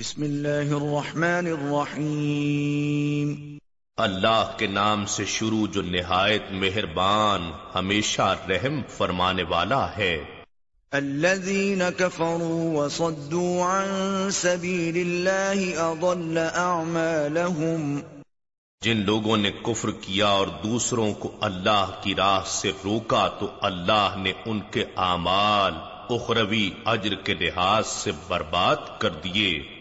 بسم اللہ الرحمن الرحیم۔ اللہ کے نام سے شروع جو نہایت مہربان ہمیشہ رحم فرمانے والا ہے۔ الذين كفروا وصدوا عن سبيل الله اضل اعمالهم جن لوگوں نے کفر کیا اور دوسروں کو اللہ کی راہ سے روکا تو اللہ نے ان کے اعمال اخروی اجر کے لحاظ سے برباد کر دیے۔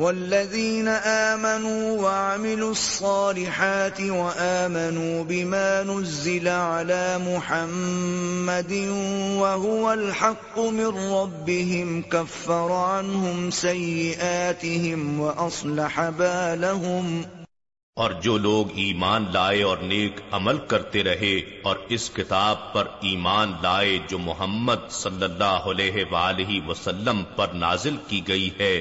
والذين آمنوا وعملوا الصالحات وآمنوا بما نزل على محمد وهو الحق من ربهم كفر عنهم سيئاتهم وأصلح بالهم اور جو لوگ ایمان لائے اور نیک عمل کرتے رہے اور اس کتاب پر ایمان لائے جو محمد صلی اللہ علیہ وآلہ وسلم پر نازل کی گئی ہے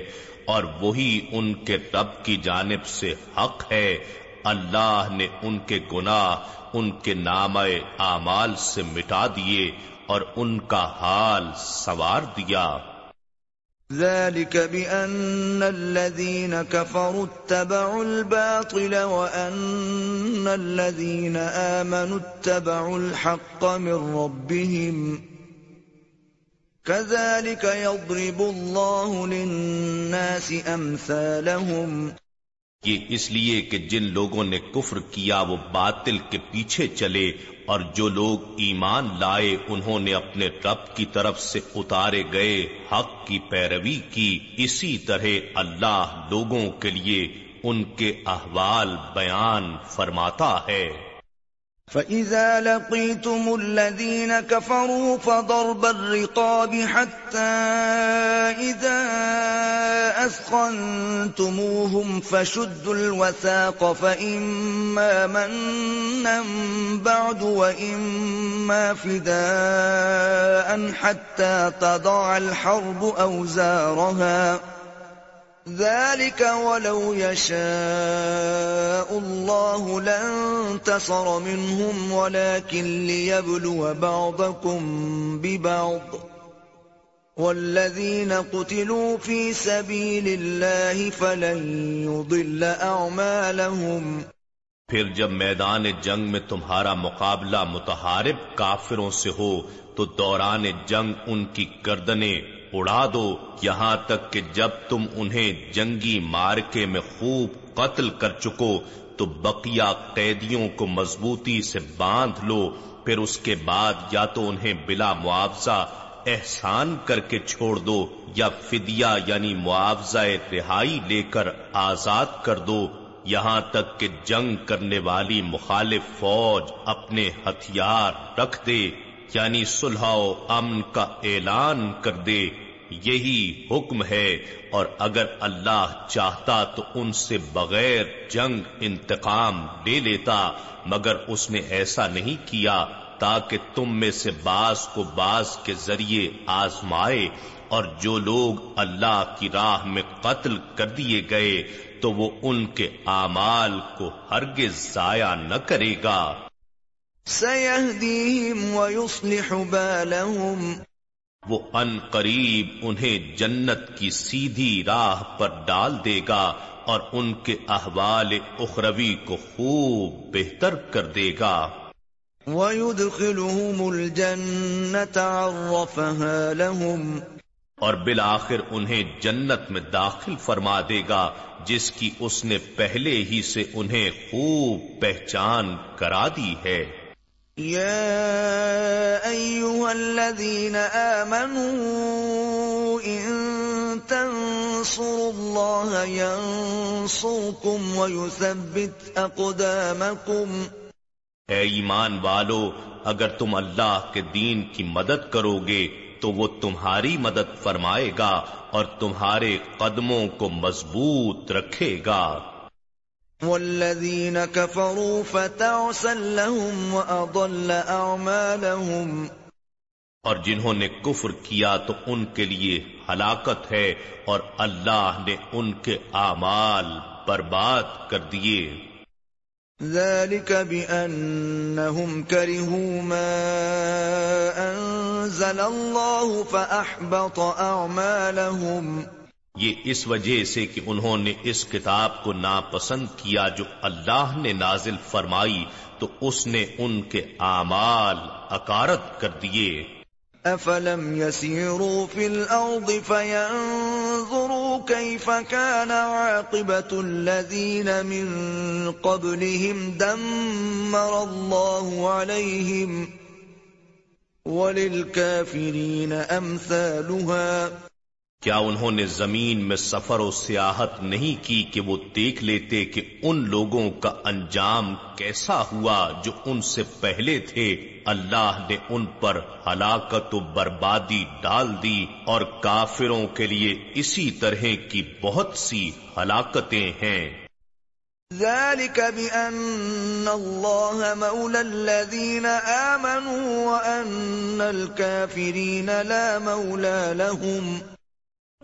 اور وہی ان کے رب کی جانب سے حق ہے۔ اللہ نے ان کے گناہ، ان کے نام اعمال سے مٹا دیے اور ان کا حال سوار دیا۔ ذلك بأن الذين كفروا اتبعوا الباطل وأن الذين آمنوا اتبعوا الحق من ربهم۔ كذلك يضرب الله للناس أمثالهم. یہ اس لیے کہ جن لوگوں نے کفر کیا وہ باطل کے پیچھے چلے اور جو لوگ ایمان لائے انہوں نے اپنے رب کی طرف سے اتارے گئے، حق کی پیروی کی، اسی طرح اللہ لوگوں کے لیے ان کے احوال بیان فرماتا ہے۔ فَإِذَا لَقِيتُمُ الَّذِينَ كَفَرُوا فَضَرْبَ الرِّقَابِ حَتَّى إِذَا أَثْخَنْتُمُوهُمْ فَشُدُّوا الْوَثَاقَ فَإِمَّا مَنًّا بَعْدُ وَإِمَّا فِدَاءً حَتَّى تَضَعَ الْحَرْبُ أَوْزَارَهَا ذلك ولو يشاء الله لانتصر منهم ولكن ليبلو بعضكم ببعض والذين قتلوا في سبيل الله فلن يضل أعمالهم پھر جب میدان جنگ میں تمہارا مقابلہ متحارب کافروں سے ہو تو دوران جنگ ان کی گردنیں اڑا دو، یہاں تک کہ جب تم انہیں جنگی مارکے میں خوب قتل کر چکو، تو بقیہ قیدیوں کو مضبوطی سے باندھ لو، پھر اس کے بعد یا تو انہیں بلا معاوضہ احسان کر کے چھوڑ دو، یا فدیہ یعنی معاوضہ رہائی لے کر آزاد کر دو۔ یہاں تک کہ جنگ کرنے والی مخالف فوج اپنے ہتھیار رکھ دے۔ یعنی صلح و امن کا اعلان کر دے، یہی حکم ہے۔ اور اگر اللہ چاہتا تو ان سے بغیر جنگ انتقام لے لیتا، مگر اس نے ایسا نہیں کیا تاکہ تم میں سے باز کو باز کے ذریعے آزمائے۔ اور جو لوگ اللہ کی راہ میں قتل کر دیے گئے تو وہ ان کے اعمال کو ہرگز ضائع نہ کرے گا۔ سيهديهم ويصلح بالهم وہ ان قریب انہیں جنت کی سیدھی راہ پر ڈال دے گا اور ان کے احوال اخروی کو خوب بہتر کر دے گا۔ وَيُدْخِلُهُمُ الْجَنَّةَ عَرَّفَهَا لَهُمْ اور بالآخر انہیں جنت میں داخل فرما دے گا جس کی اس نے پہلے ہی سے انہیں خوب پہچان کرا دی ہے۔ يا أيها الذين آمنوا إن تنصروا الله ينصركم ويثبت أقدامكم. اے ایمان والو، اگر تم اللہ کے دین کی مدد کرو گے تو وہ تمہاری مدد فرمائے گا اور تمہارے قدموں کو مضبوط رکھے گا۔ والذين كفروا فتعسا لهم وأضل أعمالهم اور جنہوں نے کفر کیا تو ان کے لیے ہلاکت ہے اور اللہ نے ان کے اعمال برباد کر دیے۔ ذلك بأنهم كرهوا ما أنزل الله فأحبط أعمالهم. یہ اس وجہ سے کہ انہوں نے اس کتاب کو ناپسند کیا جو اللہ نے نازل فرمائی، تو اس نے ان کے اعمال اکارت کر دیے۔ افلم يسيروا في الارض فينظروا كيف كان عاقبه الذين من قبلهم دمر الله عليهم وللكافرين امثالها کیا انہوں نے زمین میں سفر و سیاحت نہیں کی کہ وہ دیکھ لیتے کہ ان لوگوں کا انجام کیسا ہوا جو ان سے پہلے تھے؟ اللہ نے ان پر ہلاکت و بربادی ڈال دی اور کافروں کے لیے اسی طرح کی بہت سی ہلاکتیں ہیں۔ ذلك بأن الله مولى الذين آمنوا وأن الكافرين لا مولى لهم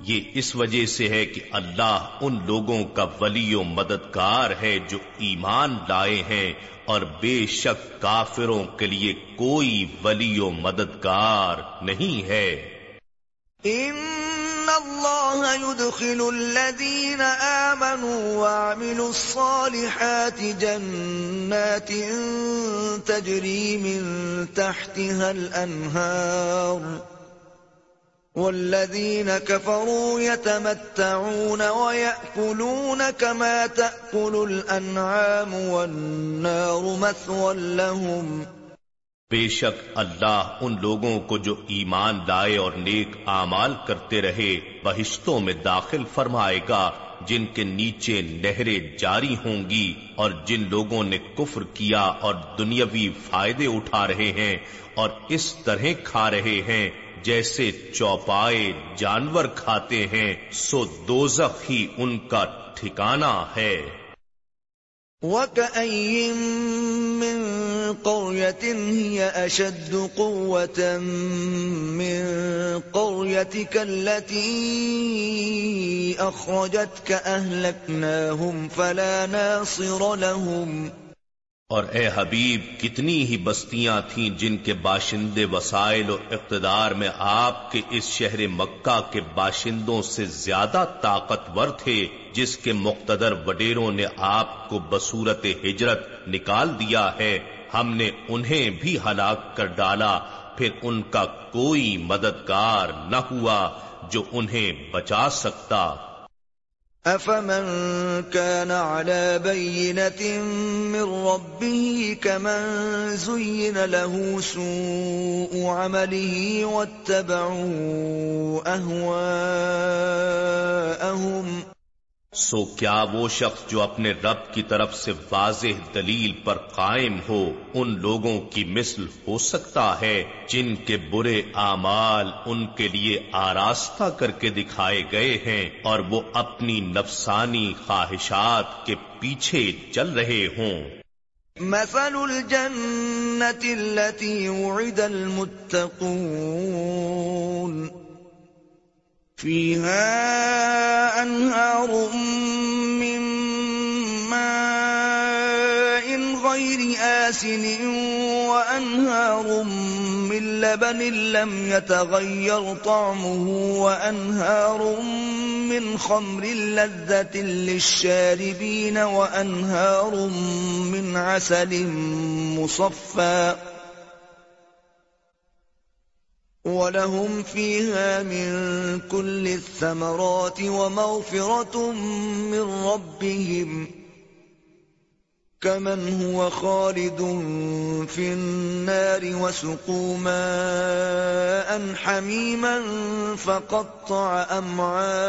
یہ اس وجہ سے ہے کہ اللہ ان لوگوں کا ولی و مددگار ہے جو ایمان لائے ہیں اور بے شک کافروں کے لیے کوئی ولی و مددگار نہیں ہے۔ ان اللہ يدخل الذين آمنوا وعملوا الصالحات جنات تجري من تحتها الأنهار والذين كفروا يتمتعون ويأكلون كما تأكل الأنعام والنار مثوى لهم. بے شک اللہ ان لوگوں کو جو ایمان لائے اور نیک اعمال کرتے رہے، بہشتوں میں داخل فرمائے گا، جن کے نیچے نہریں جاری ہوں گی اور جن لوگوں نے کفر کیا اور دنیاوی فائدے اٹھا رہے ہیں اور اس طرح کھا رہے ہیں جیسے چوپائے جانور کھاتے ہیں، سو دوزخ ہی ان کا ٹھکانہ ہے۔ وَكَأَيِّن مِّن قَرْيَةٍ هِيَ أَشَدُّ قُوَّةً مِّن قَرْيَتِكَ الَّتِي أَخْرَجَتْكَ أَهْلَكْنَاهُمْ فَلَا نَاصِرَ لَهُمْ اور اے حبیب، کتنی ہی بستیاں تھیں جن کے باشندے وسائل و اقتدار میں آپ کے اس شہر مکہ کے باشندوں سے زیادہ طاقتور تھے، جس کے مقتدر وڈیروں نے آپ کو بصورت ہجرت نکال دیا ہے، ہم نے انہیں بھی ہلاک کر ڈالا، پھر ان کا کوئی مددگار نہ ہوا جو انہیں بچا سکتا۔ أفمن كان على بينة من ربه كمن زين له سوء عمله واتبعوا أهواءهم سو کیا وہ شخص جو اپنے رب کی طرف سے واضح دلیل پر قائم ہو، ان لوگوں کی مثل ہو سکتا ہے جن کے برے اعمال ان کے لیے آراستہ کر کے دکھائے گئے ہیں اور وہ اپنی نفسانی خواہشات کے پیچھے چل رہے ہوں۔ مثل التي وعد المتقون۔ فيها أنهار من ماء غير آسن وأنهار من لبن لم يتغير طعمه وأنهار من خمر لذة للشاربين وأنهار من عسل مصفى وَلَهُمْ فِيهَا مِن كُلِّ الثَّمَرَاتِ وَمَغْفِرَةٌ مِّن رَّبِّهِمْ كَمَنْ هُوَ خَالِدٌ فِي النَّارِ وَسُقُوا مَاءً حَمِيمًا فَقَطَّعَ أَمْعَاءَهُمْ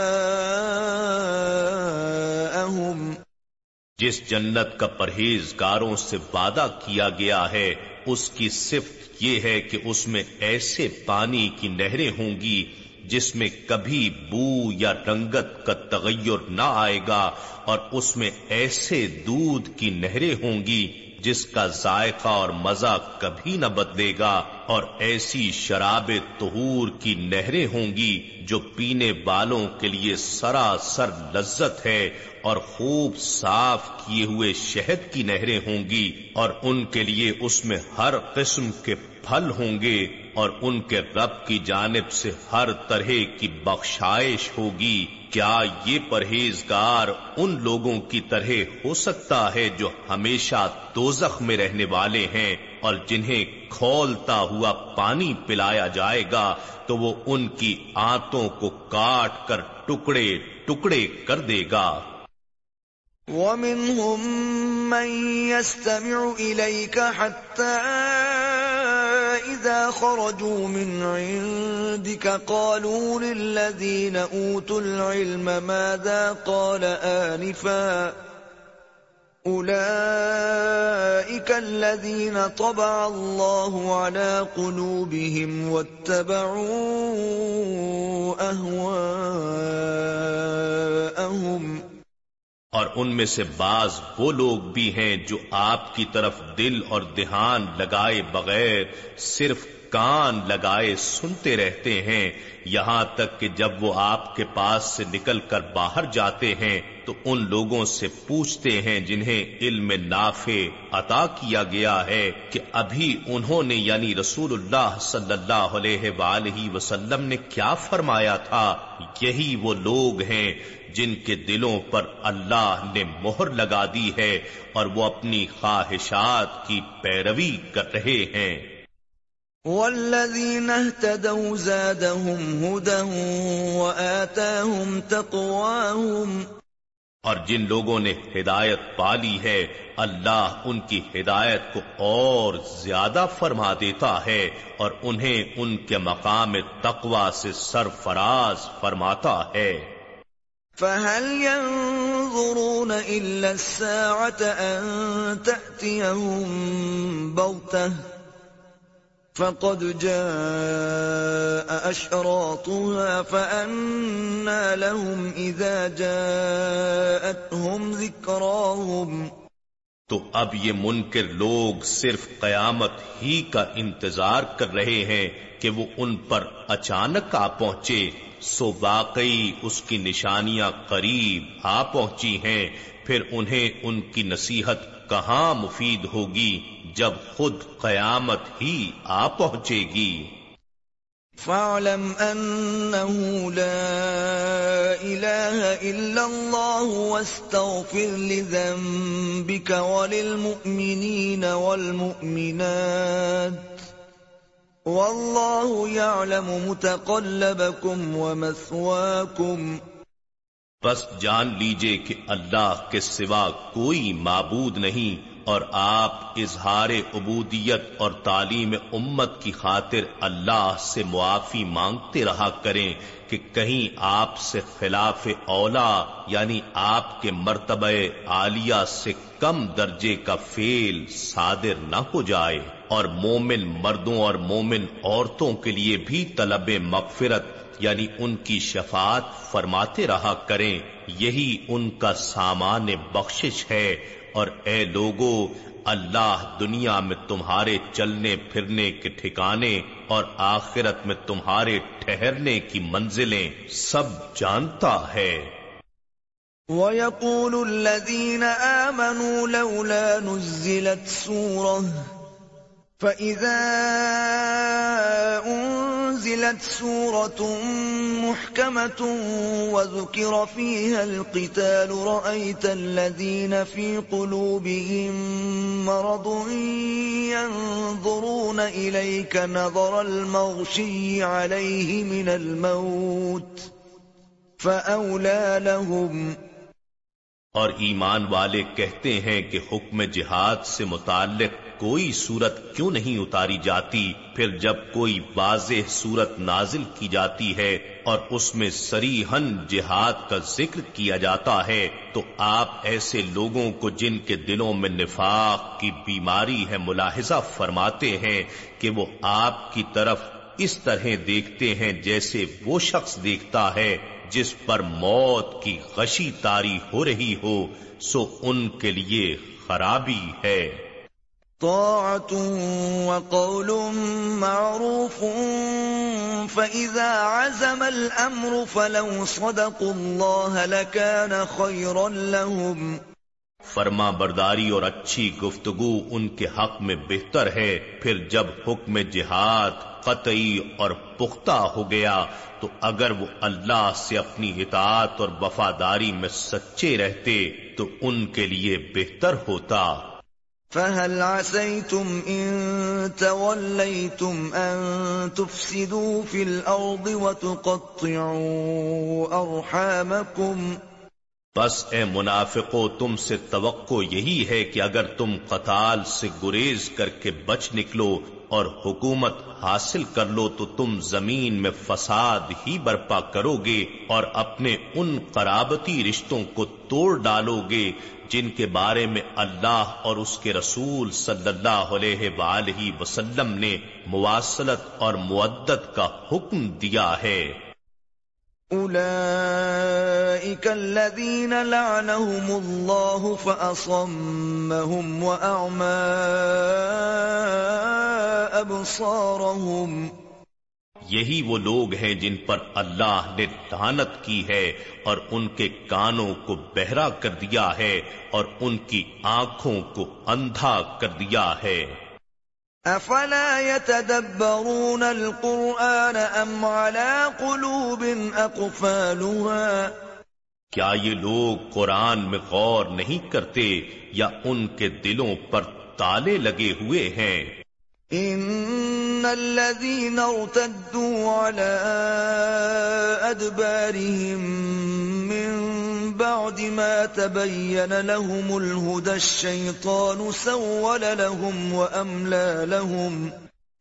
جس جنت کا پرہیزگاروں سے وعدہ کیا گیا ہے، اس کی صفت یہ ہے کہ اس میں ایسے پانی کی نہریں ہوں گی جس میں کبھی بو یا رنگت کا تغیر نہ آئے گا اور اس میں ایسے دودھ کی نہریں ہوں گی جس کا ذائقہ اور مزہ کبھی نہ بدلے گا۔ اور ایسی شراب تہور کی نہریں ہوں گی جو پینے والوں کے لیے سراسر لذت ہے اور خوب صاف کیے ہوئے شہد کی نہریں ہوں گی اور ان کے لیے اس میں ہر قسم کے پھل ہوں گے۔ اور ان کے رب کی جانب سے ہر طرح کی بخشائش ہوگی، کیا یہ پرہیزگار ان لوگوں کی طرح ہو سکتا ہے جو ہمیشہ دوزخ میں رہنے والے ہیں اور جنہیں کھولتا ہوا پانی پلایا جائے گا، تو وہ ان کی آنتوں کو کاٹ کر ٹکڑے ٹکڑے کر دے گا۔ ومنهم من يستمع إليك حتى إذا خرجوا من عندك قالوا للذين أوتوا العلم ماذا قال آنفا أولئك الذين طبع الله على قلوبهم واتبعوا أهواءهم اور ان میں سے بعض وہ لوگ بھی ہیں جو آپ کی طرف دل اور دھیان لگائے بغیر صرف کان لگائے سنتے رہتے ہیں۔ یہاں تک کہ جب وہ آپ کے پاس سے نکل کر باہر جاتے ہیں، تو ان لوگوں سے پوچھتے ہیں جنہیں علم نافع عطا کیا گیا ہے کہ ابھی انہوں نے یعنی رسول اللہ صلی اللہ علیہ وآلہ وسلم نے کیا فرمایا تھا۔ یہی وہ لوگ ہیں جن کے دلوں پر اللہ نے مہر لگا دی ہے اور وہ اپنی خواہشات کی پیروی کر رہے ہیں۔ والذين اهتدوا زادهم هدى وآتاهم تقواهم. اور جن لوگوں نے ہدایت پالی ہے اللہ ان کی ہدایت کو اور زیادہ فرما دیتا ہے اور انہیں ان کے مقام تقوا سے سرفراز فرماتا ہے۔ فهل ينظرون إلا الساعة أن تأتيهم بغته فقد جاء أشراطها فأنا لهم إذا جاءتهم ذكراهم. تو اب یہ منکر لوگ صرف قیامت ہی کا انتظار کر رہے ہیں کہ وہ ان پر اچانک آ پہنچے، سو واقعی اس کی نشانیاں قریب آ پہنچی ہیں، پھر انہیں ان کی نصیحت کہاں مفید ہوگی جب خود قیامت ہی آ پہنچے گی؟ فاعلم انه لا اله الا الله واستغفر لذنبك وللمؤمنين والمؤمنات والله يعلم متقلبكم ومثواكم بس جان لیجیے کہ اللہ کے سوا کوئی معبود نہیں اور آپ اظہار عبودیت اور تعلیم امت کی خاطر اللہ سے معافی مانگتے رہا کریں کہ کہیں آپ سے خلاف اولا یعنی آپ کے مرتبہ عالیہ سے کم درجے کا فیل صادر نہ ہو جائے اور مومن مردوں اور مومن عورتوں کے لیے بھی طلب مغفرت یعنی ان کی شفاعت فرماتے رہا کریں، یہی ان کا سامان بخشش ہے۔ اور اے لوگو، اللہ دنیا میں تمہارے چلنے پھرنے کے ٹھکانے اور آخرت میں تمہارے ٹھہرنے کی منزلیں سب جانتا ہے۔ وَيَقُولُ الَّذِينَ آمَنُوا لَوْلَا نُزِّلَتْ سُورَةٌ فَإِذَا أُنزِلَتْ سُورَةٌ مُحْكَمَةٌ وَذُكِرَ فِيهَا الْقِتَالُ، رَأَيْتَ الَّذِينَ فِي قُلُوبِهِم مَّرَضٌ يَنظُرُونَ إِلَيْكَ نَظَرَ الْمَغْشِيِّ عَلَيْهِ مِنَ الْمَوْتِ فَأَوْلَى لَهُمْ اور ایمان والے کہتے ہیں کہ حکم جہاد سے متعلق کوئی صورت کیوں نہیں اتاری جاتی؟ پھر جب کوئی واضح صورت نازل کی جاتی ہے اور اس میں سریحن جہاد کا ذکر کیا جاتا ہے، تو آپ ایسے لوگوں کو جن کے دلوں میں نفاق کی بیماری ہے، ملاحظہ فرماتے ہیں کہ وہ آپ کی طرف اس طرح دیکھتے ہیں جیسے وہ شخص دیکھتا ہے جس پر موت کی غشی تاری ہو رہی ہو، سو ان کے لیے خرابی ہے۔ طاعة وقول معروف، فإذا عزم الأمر فلو صدقوا الله لكان خيرا لهم. فرما برداری اور اچھی گفتگو ان کے حق میں بہتر ہے، پھر جب حکم جہاد قطعی اور پختہ ہو گیا، تو اگر وہ اللہ سے اپنی اطاعت اور وفاداری میں سچے رہتے، تو ان کے لیے بہتر ہوتا۔ فهل عسيتم إن توليتم أن تفسدوا في الأرض وتقطعوا أرحامكم؟ بس اے منافقو، تم سے توقع یہی ہے کہ اگر تم قتال سے گریز کر کے بچ نکلو اور حکومت حاصل کر لو تو تم زمین میں فساد ہی برپا کرو گے اور اپنے ان قرابتی رشتوں کو توڑ ڈالو گے جن کے بارے میں اللہ اور اس کے رسول صلی اللہ علیہ وآلہ وسلم نے مواصلت اور معدت کا حکم دیا ہے۔ اولئیک الذین لعنہم اللہ فأصمہم وأعمى أبصارهم یہی وہ لوگ ہیں جن پر اللہ نے لعنت کی ہے اور ان کے کانوں کو بہرا کر دیا ہے اور ان کی آنکھوں کو اندھا کر دیا ہے۔ افلا يتدبرون القرآن ام على قلوب اقفالها کیا یہ لوگ قرآن میں غور نہیں کرتے یا ان کے دلوں پر تالے لگے ہوئے ہیں؟ ان الذين ارتدوا على ادبارهم من بعد ما تبين لهم الهدى الشيطان سول لهم واملى لهم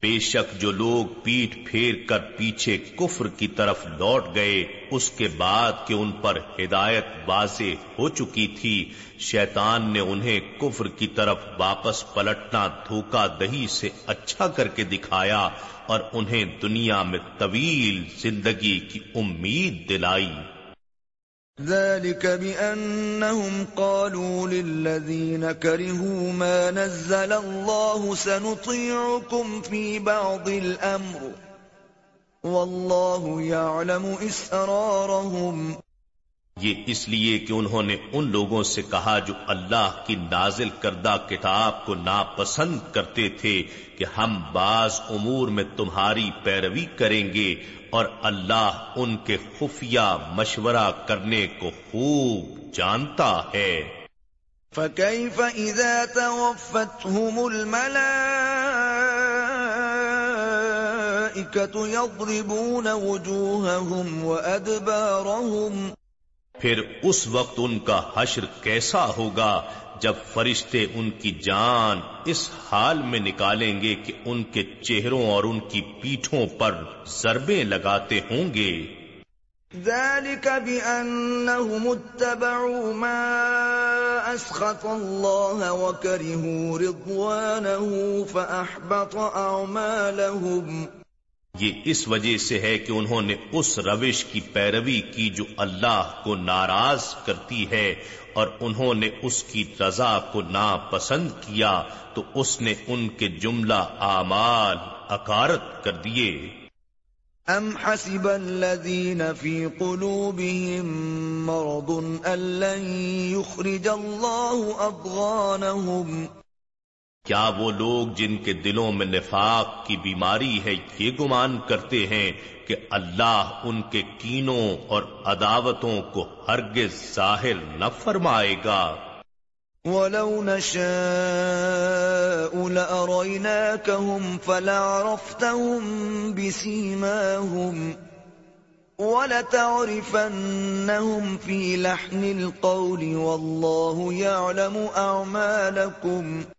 بے شک جو لوگ پیٹ پھیر کر پیچھے کفر کی طرف لوٹ گئے، اس کے بعد کہ ان پر ہدایت واضح ہو چکی تھی، شیطان نے انہیں کفر کی طرف واپس پلٹنا دھوکا دہی سے اچھا کر کے دکھایا اور انہیں دنیا میں طویل زندگی کی امید دلائی۔ ذلك بأنهم قالوا للذين كرهوا ما نزل الله سنطيعكم في بعض الأمر. والله يعلم إسرارهم. یہ اس لیے کہ انہوں نے ان لوگوں سے کہا جو اللہ کی نازل کردہ کتاب کو ناپسند کرتے تھے کہ ہم بعض امور میں تمہاری پیروی کریں گے اور اللہ ان کے خفیہ مشورہ کرنے کو خوب جانتا ہے۔ فَكَيْفَ إِذَا تَوَفَّتْهُمُ الْمَلَائِكَةُ يَضْرِبُونَ وُجُوهَهُمْ وَأَدْبَارَهُمْ پھر اس وقت ان کا حشر کیسا ہوگا جب فرشتے ان کی جان اس حال میں نکالیں گے کہ ان کے چہروں اور ان کی پیٹھوں پر ضربیں لگاتے ہوں گے۔ ذلك بأنهم اتبعوا ما أسخط الله وكرهوا رضوانه فأحبط أعمالهم یہ اس وجہ سے ہے کہ انہوں نے اس روش کی پیروی کی جو اللہ کو ناراض کرتی ہے اور انہوں نے اس کی رضا کو ناپسند کیا تو اس نے ان کے جملہ اعمال اکارت کر دیے۔ ام حسب الذين في قلوبهم مرض ان لن يخرج الله اضغانهم کیا وہ لوگ جن کے دلوں میں نفاق کی بیماری ہے یہ گمان کرتے ہیں کہ اللہ ان کے کینوں اور عداوتوں کو ہرگز ظاہر نہ فرمائے گا۔ وَلَوْ نَشَاءُ لَأَرَيْنَاكَهُمْ فَلَعْرَفْتَهُمْ بِسِيمَاهُمْ وَلَتَعْرِفَنَّهُمْ فِي لَحْنِ الْقَوْلِ وَاللَّهُ يَعْلَمُ أَعْمَالَكُمْ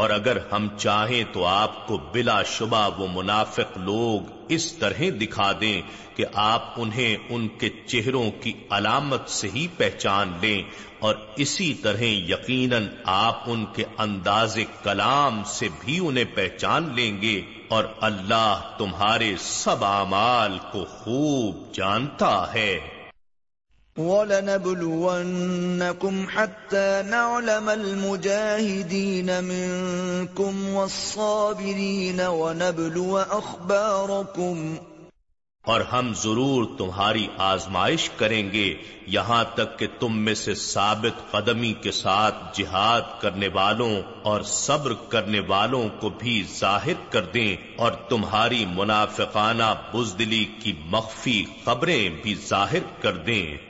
اور اگر ہم چاہیں تو آپ کو بلا شبہ وہ منافق لوگ اس طرح دکھا دیں کہ آپ انہیں ان کے چہروں کی علامت سے ہی پہچان لیں اور اسی طرح یقیناً آپ ان کے انداز کلام سے بھی انہیں پہچان لیں گے اور اللہ تمہارے سب اعمال کو خوب جانتا ہے۔ وَلَنَبْلُوَنَّكُمْ حَتَّى نَعْلَمَ الْمُجَاهِدِينَ مِنْكُمْ وَالصَّابِرِينَ وَنَبْلُوَ أَخْبَارَكُمْ. اور ہم ضرور تمہاری آزمائش کریں گے یہاں تک کہ تم میں سے ثابت قدمی کے ساتھ جہاد کرنے والوں اور صبر کرنے والوں کو بھی ظاہر کر دیں اور تمہاری منافقانہ بزدلی کی مخفی خبریں بھی ظاہر کر دیں۔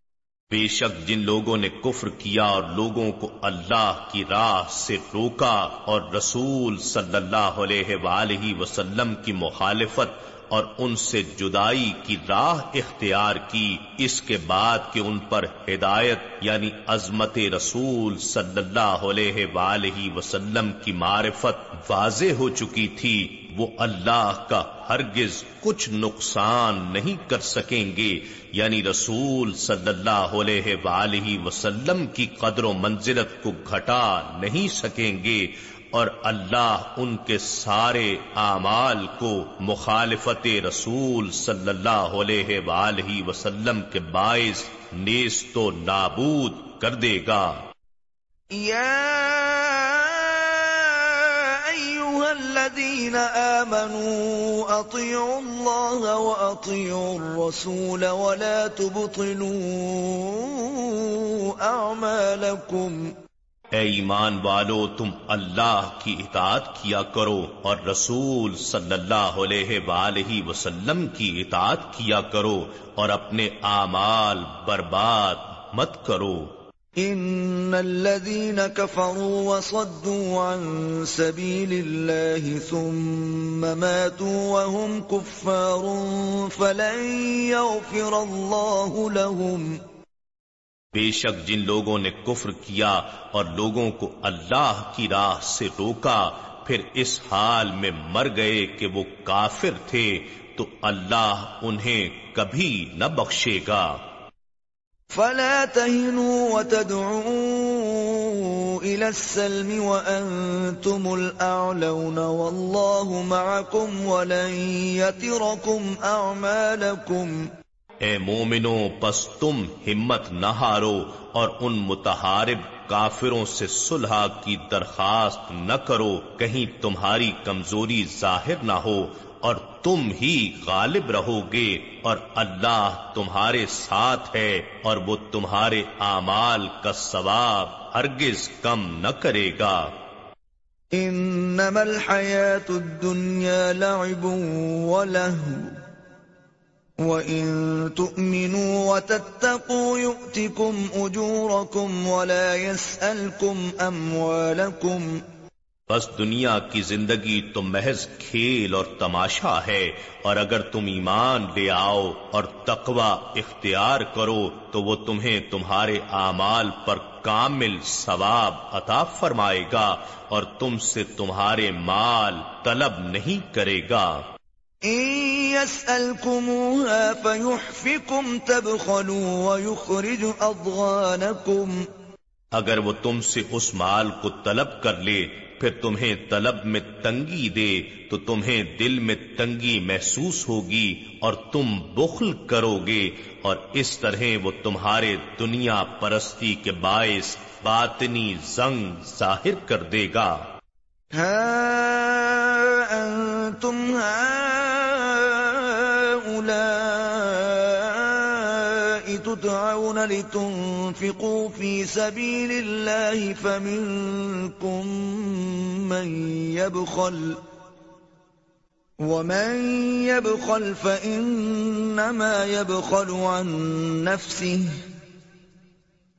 بے شک جن لوگوں نے کفر کیا اور لوگوں کو اللہ کی راہ سے روکا اور رسول صلی اللہ علیہ وآلہ وسلم کی مخالفت اور ان سے جدائی کی راہ اختیار کی، اس کے بعد کہ ان پر ہدایت یعنی عظمت رسول صلی اللہ علیہ وآلہ وسلم کی معرفت واضح ہو چکی تھی، وہ اللہ کا ہرگز کچھ نقصان نہیں کر سکیں گے یعنی رسول صلی اللہ علیہ وآلہ وسلم کی قدر و منزلت کو گھٹا نہیں سکیں گے اور اللہ ان کے سارے اعمال کو مخالفت رسول صلی اللہ علیہ وآلہ وسلم کے باعث نیست و نابود کر دے گا۔ یا الذين آمنوا أطيعوا الله وأطيعوا الرسول ولا تبطلوا أعمالكم اے ایمان والو، تم اللہ کی اطاعت کیا کرو اور رسول صلی اللہ علیہ وآلہ وسلم کی اطاعت کیا کرو اور اپنے اعمال برباد مت کرو۔ ان الذين كفروا وصدوا عن سبيل الله ثم ماتوا وهم كفار فلن يغفر الله لهم بے شک جن لوگوں نے کفر کیا اور لوگوں کو اللہ کی راہ سے روکا، پھر اس حال میں مر گئے کہ وہ کافر تھے، تو اللہ انہیں کبھی نہ بخشے گا۔ فلا تهنوا وتدعوا إلى السلم وأنتم الأعلون والله معكم ولن يتركم أعمالكم اے مومنو، پس تم ہمت نہ ہارو اور ان متحارب کافروں سے صلح کی درخواست نہ کرو۔ کہیں تمہاری کمزوری ظاہر نہ ہو اور تم ہی غالب رہو گے اور اللہ تمہارے ساتھ ہے اور وہ تمہارے اعمال کا ثواب ہرگز کم نہ کرے گا۔ انما الحیات الدنیا لعب ولہو وَإِن تُؤْمِنُوا وَتَتَّقُوا يُؤْتِكُمْ أُجُورَكُمْ وَلَا يَسْأَلْكُمْ أَمْوَالَكُمْ بس دنیا کی زندگی تو محض کھیل اور تماشا ہے اور اگر تم ایمان لے آؤ اور تقوی اختیار کرو تو وہ تمہیں تمہارے اعمال پر کامل ثواب عطا فرمائے گا اور تم سے تمہارے مال طلب نہیں کرے گا۔ يسألكموها فيحفكم تبخلوا ويخرج أضغانكم. اگر وہ تم سے اس مال کو طلب کر لے، پھر تمہیں طلب میں تنگی دے، تو تمہیں دل میں تنگی محسوس ہوگی اور تم بخل کرو گے، اور اس طرح وہ تمہارے دنیا پرستی کے باعث باطنی زنگ ظاہر کر دے گا۔ ہاں انتم تدعون لتنفقوا في سبيل الله فمنكم من يبخل ومن يبخل فإنما يبخل عن نفسه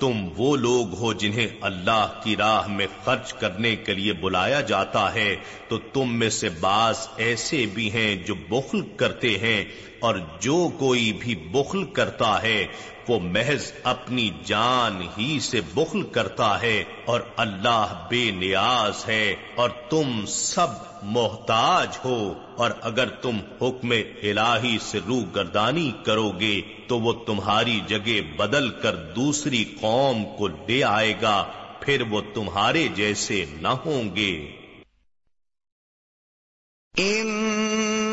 تم وہ لوگ ہو جنہیں اللہ کی راہ میں خرچ کرنے کے لیے بلایا جاتا ہے، تو تم میں سے بعض ایسے بھی ہیں جو بخل کرتے ہیں، اور جو کوئی بھی بخل کرتا ہے وہ محض اپنی جان ہی سے بخل کرتا ہے اور اللہ بے نیاز ہے اور تم سب محتاج ہو اور اگر تم حکم الہی سے روح گردانی کرو گے تو وہ تمہاری جگہ بدل کر دوسری قوم کو لے آئے گا، پھر وہ تمہارے جیسے نہ ہوں گے۔